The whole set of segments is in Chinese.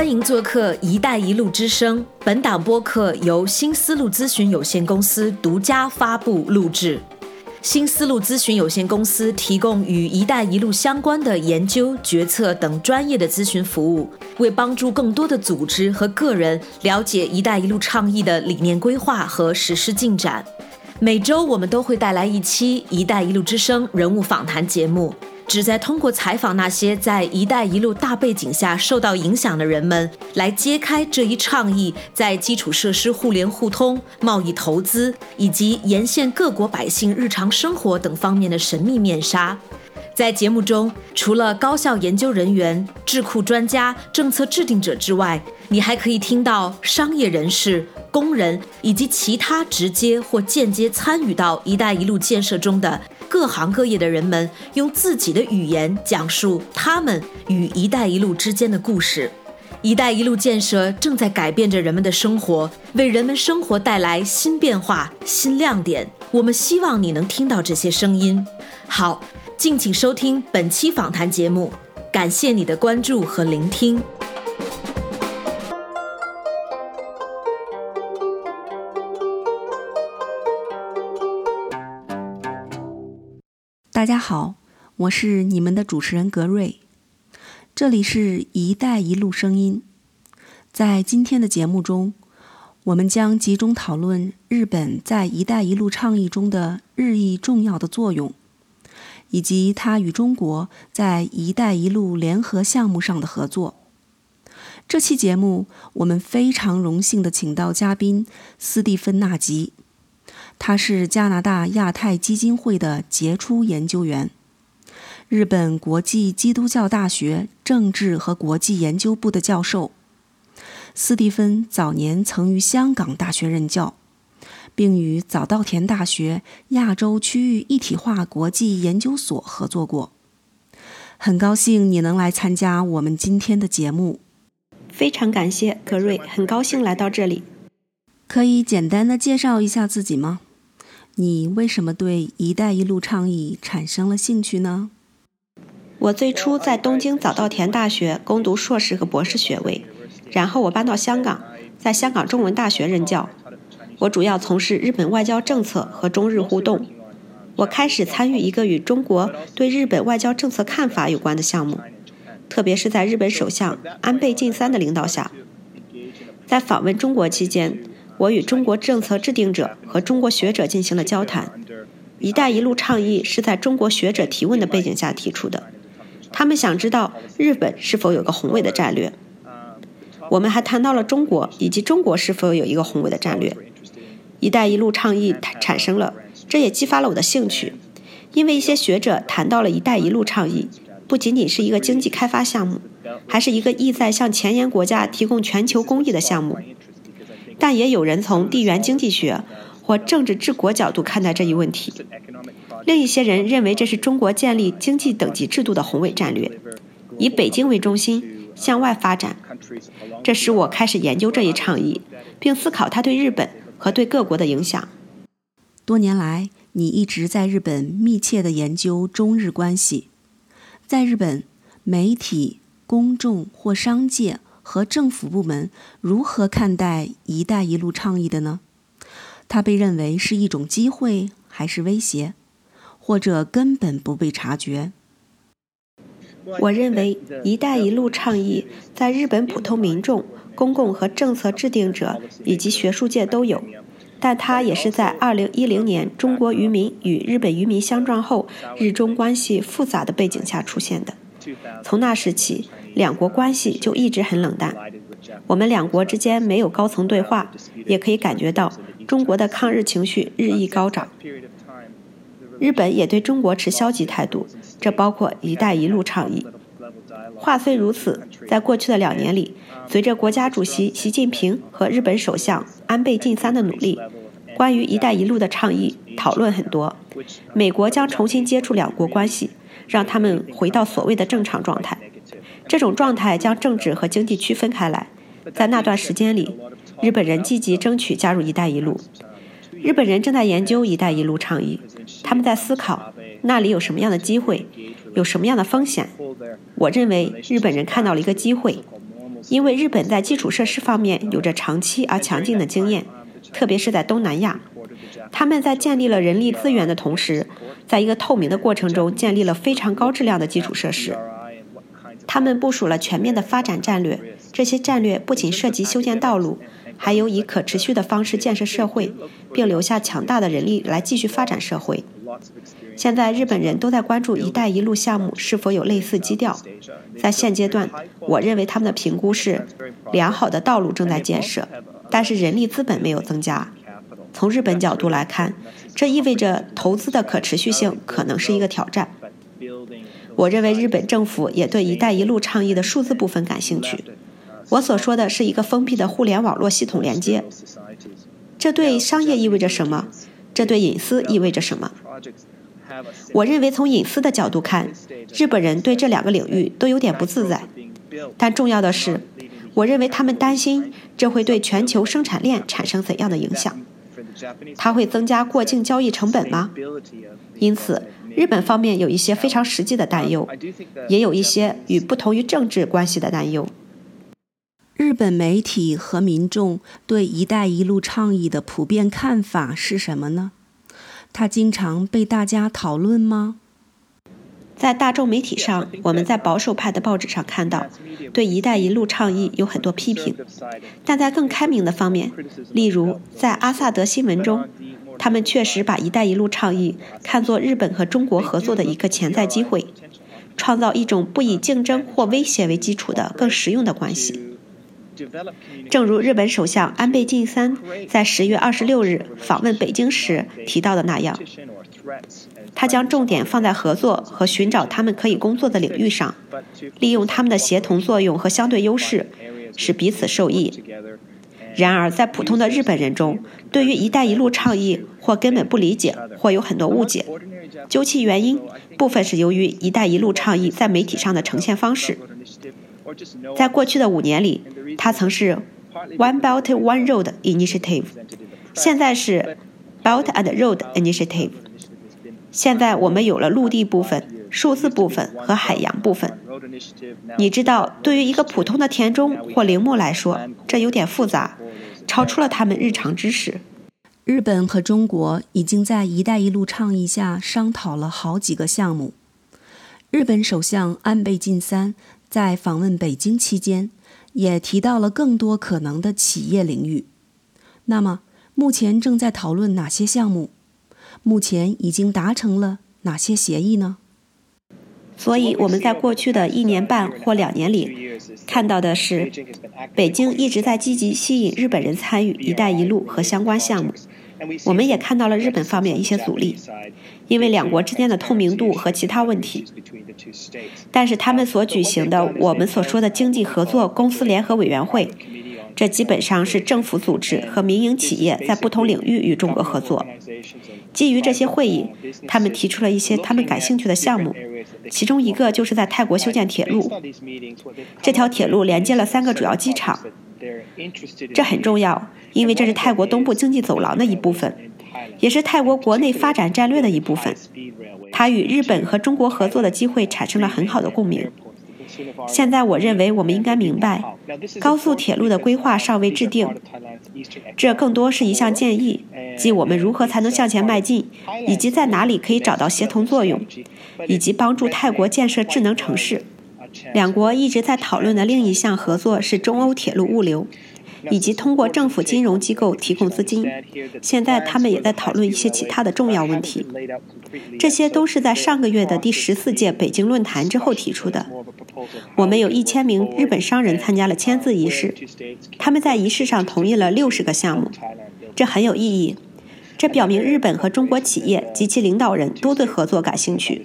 欢迎做客“一带一路”之声。本档播客由新思路咨询有限公司独家发布录制。新思路咨询有限公司提供与“一带一路”相关的研究、决策等专业的咨询服务，为帮助更多的组织和个人了解“一带一路”倡议的理念规划和实施进展。每周我们都会带来一期“一带一路”之声人物访谈节目。旨在通过采访那些在“一带一路”大背景下受到影响的人们，来揭开这一倡议在基础设施互联互通、贸易投资以及沿线各国百姓日常生活等方面的神秘面纱。在节目中，除了高校研究人员、智库专家、政策制定者之外，你还可以听到商业人士。工人以及其他直接或间接参与到“一带一路”建设中的各行各业的人们，用自己的语言讲述他们与“一带一路”之间的故事。“一带一路”建设正在改变着人们的生活，为人们生活带来新变化、新亮点。我们希望你能听到这些声音。好，敬请收听本期访谈节目，感谢你的关注和聆听。大家好，我是你们的主持人格瑞，这里是一带一路声音。在今天的节目中，我们将集中讨论日本在一带一路倡议中的日益重要的作用，以及它与中国在一带一路联合项目上的合作。这期节目，我们非常荣幸的请到嘉宾斯蒂芬纳吉。他是加拿大亚太基金会的杰出研究员，日本国际基督教大学政治和国际研究部的教授。斯蒂芬早年曾于香港大学任教，并与早稻田大学亚洲区域一体化国际研究所合作过。很高兴你能来参加我们今天的节目。非常感谢格瑞，很高兴来到这里。可以简单的介绍一下自己吗？你为什么对“一带一路”倡议产生了兴趣呢？我最初在东京早稻田大学攻读硕士和博士学位，然后我搬到香港，在香港中文大学任教。我主要从事日本外交政策和中日互动。我开始参与一个与中国对日本外交政策看法有关的项目，特别是在日本首相安倍晋三的领导下，在访问中国期间。我与中国政策制定者和中国学者进行了交谈。“一带一路”倡议是在中国学者提问的背景下提出的。他们想知道日本是否有个宏伟的战略。我们还谈到了中国以及中国是否有一个宏伟的战略。“一带一路”倡议产生了，这也激发了我的兴趣，因为一些学者谈到了“一带一路”倡议不仅仅是一个经济开发项目，还是一个意在向前沿国家提供全球公益的项目。但也有人从地缘经济学或政治治国角度看待这一问题。另一些人认为这是中国建立经济等级制度的宏伟战略，以北京为中心向外发展。这使我开始研究这一倡议，并思考它对日本和对各国的影响。多年来，你一直在日本密切地研究中日关系。在日本，媒体、公众或商界。和政府部门如何看待“一带一路”倡议的呢？它被认为是一种机会，还是威胁，或者根本不被察觉？我认为“一带一路”倡议在日本普通民众、公共和政策制定者以及学术界都有，但它也是在2010年中国渔民与日本渔民相撞后，日中关系复杂的背景下出现的。从那时起。两国关系就一直很冷淡，我们两国之间没有高层对话，也可以感觉到中国的抗日情绪日益高涨。日本也对中国持消极态度，这包括“一带一路”倡议。话虽如此，在过去的两年里，随着国家主席习近平和日本首相安倍晋三的努力，关于“一带一路”的倡议讨论很多。美国将重新接触两国关系，让他们回到所谓的正常状态。这种状态将政治和经济区分开来。在那段时间里，日本人积极争取加入“一带一路”。日本人正在研究“一带一路”倡议，他们在思考那里有什么样的机会，有什么样的风险。我认为日本人看到了一个机会。因为日本在基础设施方面有着长期而强劲的经验，特别是在东南亚。他们在建立了人力资源的同时，在一个透明的过程中建立了非常高质量的基础设施。他们部署了全面的发展战略，这些战略不仅涉及修建道路，还有以可持续的方式建设社会，并留下强大的人力来继续发展社会。现在日本人都在关注“一带一路”项目是否有类似基调。在现阶段，我认为他们的评估是良好的道路正在建设，但是人力资本没有增加。从日本角度来看，这意味着投资的可持续性可能是一个挑战。我认为日本政府也对“一带一路”倡议的数字部分感兴趣。我所说的是一个封闭的互联网络系统连接。这对商业意味着什么？这对隐私意味着什么？我认为从隐私的角度看，日本人对这两个领域都有点不自在。但重要的是，我认为他们担心这会对全球生产链产生怎样的影响。它会增加过境交易成本吗？因此，日本方面有一些非常实际的担忧，也有一些与不同于政治关系的担忧。日本媒体和民众对“一带一路”倡议的普遍看法是什么呢？它经常被大家讨论吗？在大众媒体上，我们在保守派的报纸上看到，对“一带一路”倡议有很多批评；但在更开明的方面，例如在阿萨德新闻中，他们确实把“一带一路”倡议看作日本和中国合作的一个潜在机会，创造一种不以竞争或威胁为基础的更实用的关系。正如日本首相安倍晋三在十月二十六日访问北京时提到的那样。他将重点放在合作和寻找他们可以工作的领域上，利用他们的协同作用和相对优势，使彼此受益。然而，在普通的日本人中，对于“一带一路”倡议或根本不理解，或有很多误解。究其原因，部分是由于“一带一路”倡议在媒体上的呈现方式。在过去的五年里，它曾是 “One Belt One Road Initiative”，现在是 “Belt and Road Initiative”。现在我们有了陆地部分、数字部分和海洋部分。你知道，对于一个普通的田中或铃木来说，这有点复杂，超出了他们日常知识。日本和中国已经在“一带一路”倡议下商讨了好几个项目。日本首相安倍晋三在访问北京期间，也提到了更多可能的企业领域。那么，目前正在讨论哪些项目？目前已经达成了哪些协议呢？所以我们在过去的一年半或两年里看到的是，北京一直在积极吸引日本人参与“一带一路”和相关项目。我们也看到了日本方面一些阻力，因为两国之间的透明度和其他问题。但是他们所举行的我们所说的经济合作公司联合委员会。这基本上是政府组织和民营企业在不同领域与中国合作。基于这些会议，他们提出了一些他们感兴趣的项目，其中一个就是在泰国修建铁路。这条铁路连接了三个主要机场，这很重要，因为这是泰国东部经济走廊的一部分，也是泰国国内发展战略的一部分。它与日本和中国合作的机会产生了很好的共鸣。现在，我认为我们应该明白，高速铁路的规划尚未制定，这更多是一项建议，即我们如何才能向前迈进，以及在哪里可以找到协同作用，以及帮助泰国建设智能城市。两国一直在讨论的另一项合作是中欧铁路物流。以及通过政府金融机构提供资金。现在他们也在讨论一些其他的重要问题。这些都是在上个月的第十四届北京论坛之后提出的。我们有一千名日本商人参加了签字仪式，他们在仪式上同意了六十个项目，这很有意义。这表明日本和中国企业及其领导人都对合作感兴趣。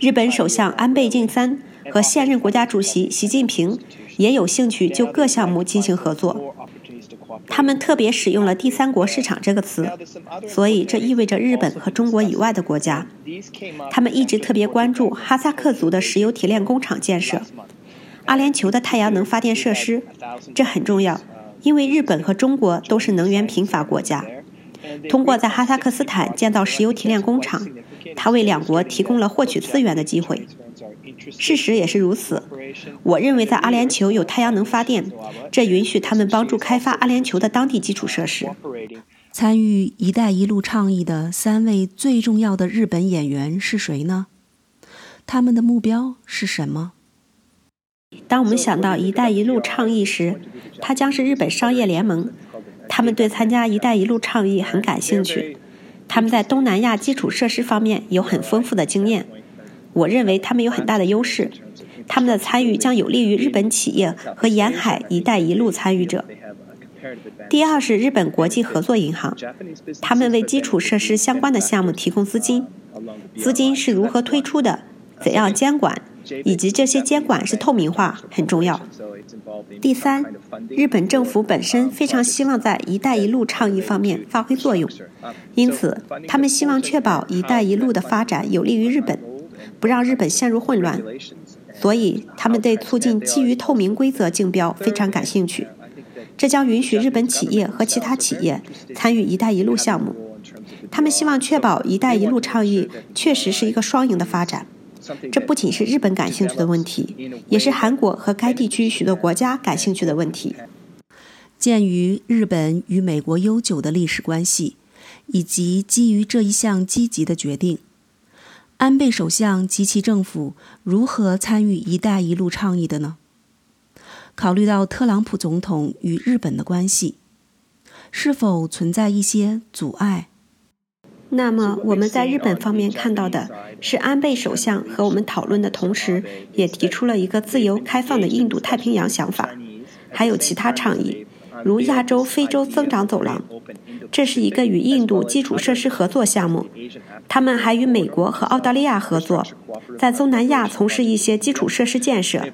日本首相安倍晋三和现任国家主席习近平。也有兴趣就各项目进行合作。他们特别使用了“第三国市场”这个词，所以这意味着日本和中国以外的国家。他们一直特别关注哈萨克族的石油提炼工厂建设、阿联酋的太阳能发电设施，这很重要，因为日本和中国都是能源贫乏国家。通过在哈萨克斯坦建造石油提炼工厂，它为两国提供了获取资源的机会。事实也是如此。我认为在阿联酋有太阳能发电，这允许他们帮助开发阿联酋的当地基础设施。参与“一带一路”倡议的三位最重要的日本演员是谁呢？他们的目标是什么？当我们想到“一带一路”倡议时，它将是日本商业联盟。他们对参加“一带一路”倡议很感兴趣。他们在东南亚基础设施方面有很丰富的经验。我认为他们有很大的优势。他们的参与将有利于日本企业和沿海“一带一路”参与者。第二是日本国际合作银行，他们为基础设施相关的项目提供资金。资金是如何推出的？怎样监管？以及这些监管是透明化很重要。第三，日本政府本身非常希望在“一带一路”倡议方面发挥作用，因此他们希望确保“一带一路”的发展有利于日本，不让日本陷入混乱。所以，他们对促进基于透明规则竞标非常感兴趣。这将允许日本企业和其他企业参与“一带一路”项目。他们希望确保“一带一路”倡议确实是一个双赢的发展。这不仅是日本感兴趣的问题，也是韩国和该地区许多国家感兴趣的问题。鉴于日本与美国悠久的历史关系，以及基于这一项积极的决定，安倍首相及其政府如何参与“一带一路”倡议的呢？考虑到特朗普总统与日本的关系，是否存在一些阻碍？那么我们在日本方面看到的是，安倍首相和我们讨论的同时，也提出了一个自由开放的印度太平洋想法，还有其他倡议，如亚洲非洲增长走廊。这是一个与印度基础设施合作项目，他们还与美国和澳大利亚合作，在东南亚从事一些基础设施建设。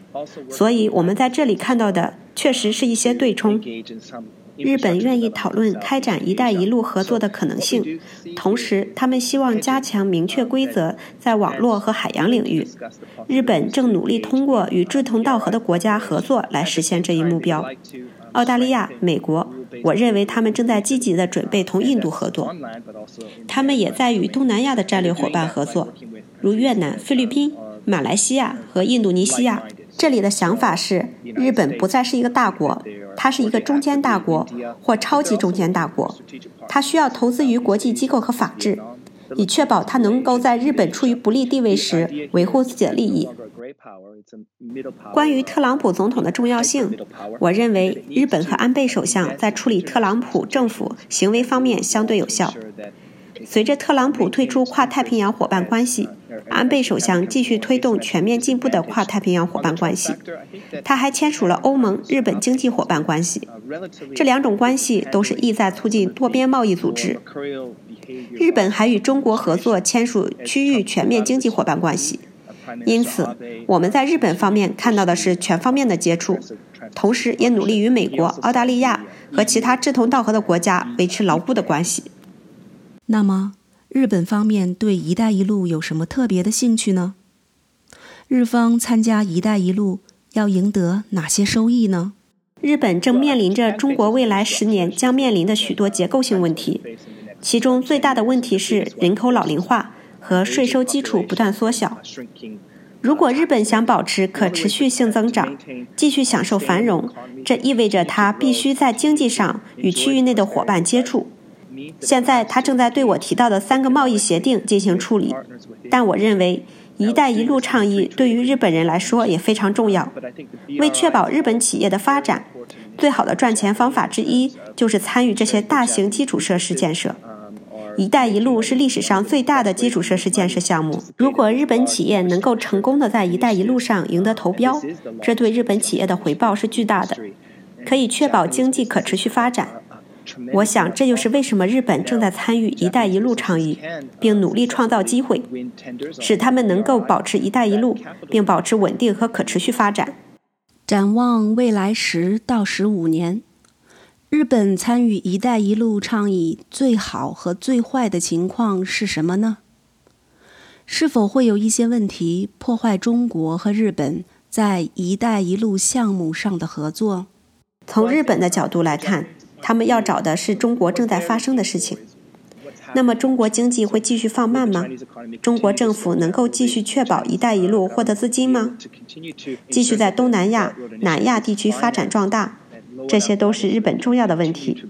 所以，我们在这里看到的确实是一些对冲。日本愿意讨论开展“一带一路”合作的可能性，同时他们希望加强明确规则在网络和海洋领域。日本正努力通过与志同道合的国家合作来实现这一目标。澳大利亚、美国，我认为他们正在积极地准备同印度合作。他们也在与东南亚的战略伙伴合作，如越南、菲律宾、马来西亚和印度尼西亚。这里的想法是，日本不再是一个大国。它是一个中间大国或超级中间大国，它需要投资于国际机构和法治，以确保它能够在日本处于不利地位时维护自己的利益。关于特朗普总统的重要性，我认为日本和安倍首相在处理特朗普政府行为方面相对有效。随着特朗普退出跨太平洋伙伴关系，安倍首相继续推动全面进步的跨太平洋伙伴关系。他还签署了欧盟日本经济伙伴关系，这两种关系都是意在促进多边贸易组织。日本还与中国合作签署区域全面经济伙伴关系。因此，我们在日本方面看到的是全方面的接触，同时也努力与美国、澳大利亚和其他志同道合的国家维持牢固的关系。那么，日本方面对“一带一路”有什么特别的兴趣呢？日方参加“一带一路”要赢得哪些收益呢？日本正面临着中国未来十年将面临的许多结构性问题，其中最大的问题是人口老龄化和税收基础不断缩小。如果日本想保持可持续性增长，继续享受繁荣，这意味着它必须在经济上与区域内的伙伴接触。现在他正在对我提到的三个贸易协定进行处理，但我认为“一带一路”倡议对于日本人来说也非常重要。为确保日本企业的发展，最好的赚钱方法之一就是参与这些大型基础设施建设。“一带一路”是历史上最大的基础设施建设项目。如果日本企业能够成功的在“一带一路”上赢得投标，这对日本企业的回报是巨大的，可以确保经济可持续发展。我想，这就是为什么日本正在参与“一带一路”倡议，并努力创造机会，使他们能够保持“一带一路”，并保持稳定和可持续发展。展望未来十到十五年，日本参与“一带一路”倡议最好和最坏的情况是什么呢？是否会有一些问题破坏中国和日本在“一带一路”项目上的合作？从日本的角度来看。他们要找的是中国正在发生的事情。那么中国经济会继续放慢吗？中国政府能够继续确保“一带一路”获得资金吗？继续在东南亚、南亚地区发展壮大，这些都是日本重要的问题。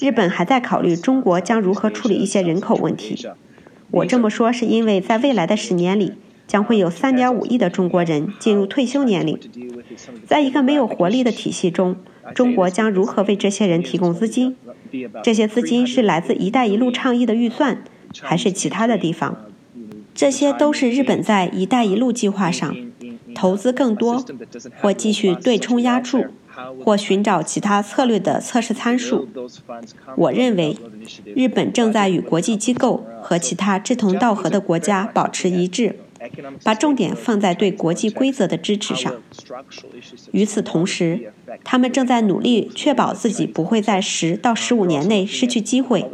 日本还在考虑中国将如何处理一些人口问题。我这么说是因为在未来的十年里，将会有3.5亿的中国人进入退休年龄。在一个没有活力的体系中，中国将如何为这些人提供资金？这些资金是来自“一带一路”倡议的预算，还是其他的地方？这些都是日本在“一带一路”计划上投资更多，或继续对冲压注，或寻找其他策略的测试参数。我认为，日本正在与国际机构和其他志同道合的国家保持一致。把重点放在对国际规则的支持上。与此同时，他们正在努力确保自己不会在十到十五年内失去机会。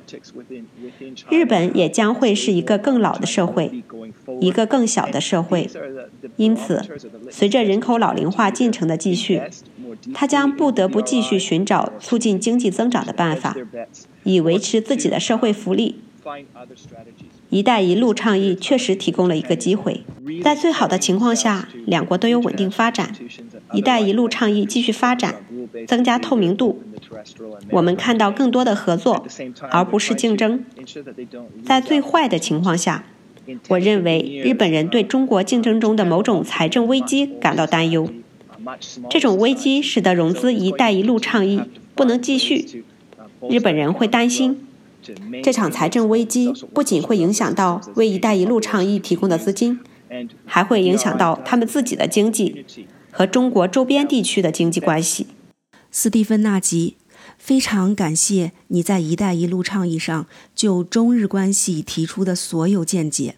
日本也将会是一个更老的社会，一个更小的社会。因此，随着人口老龄化进程的继续，他将不得不继续寻找促进经济增长的办法，以维持自己的社会福利。“一带一路”倡议确实提供了一个机会，在最好的情况下，两国都有稳定发展。“一带一路”倡议继续发展，增加透明度。我们看到更多的合作，而不是竞争。在最坏的情况下，我认为日本人对中国竞争中的某种财政危机感到担忧。这种危机使得融资“一带一路”倡议不能继续。日本人会担心。这场财政危机不仅会影响到为“一带一路”倡议提供的资金，还会影响到他们自己的经济和中国周边地区的经济关系。斯蒂芬·纳吉，非常感谢你在“一带一路”倡议上就中日关系提出的所有见解。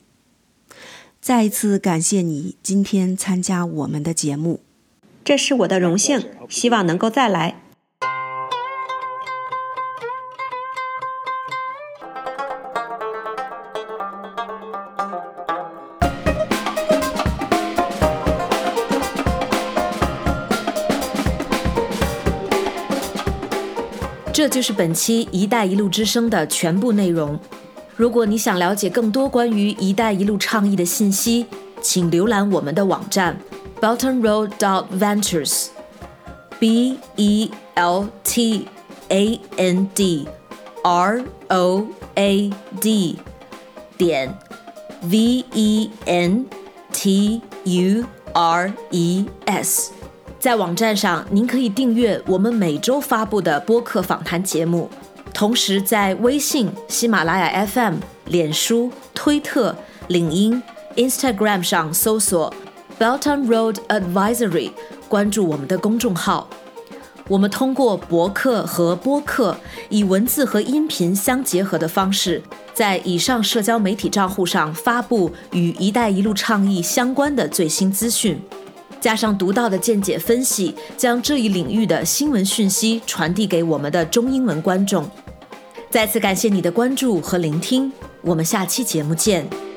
再一次感谢你今天参加我们的节目，这是我的荣幸，希望能够再来。这就是本期“一带一路”之声的全部内容。如果你想了解更多关于“一带一路”倡议的信息，请浏览我们的网站 b e l t o n r o a d d v e n t u r e s b e l t a n d r o a d 点 v e n t u r e s。在网站上，您可以订阅我们每周发布的播客访谈节目。同时，在微信、喜马拉雅 FM、脸书、推特、领英、Instagram 上搜索 “Belton Road Advisory”，关注我们的公众号。我们通过博客和播客，以文字和音频相结合的方式，在以上社交媒体账户上发布与“一带一路”倡议相关的最新资讯。加上独到的见解分析，将这一领域的新闻讯息传递给我们的中英文观众。再次感谢你的关注和聆听，我们下期节目见。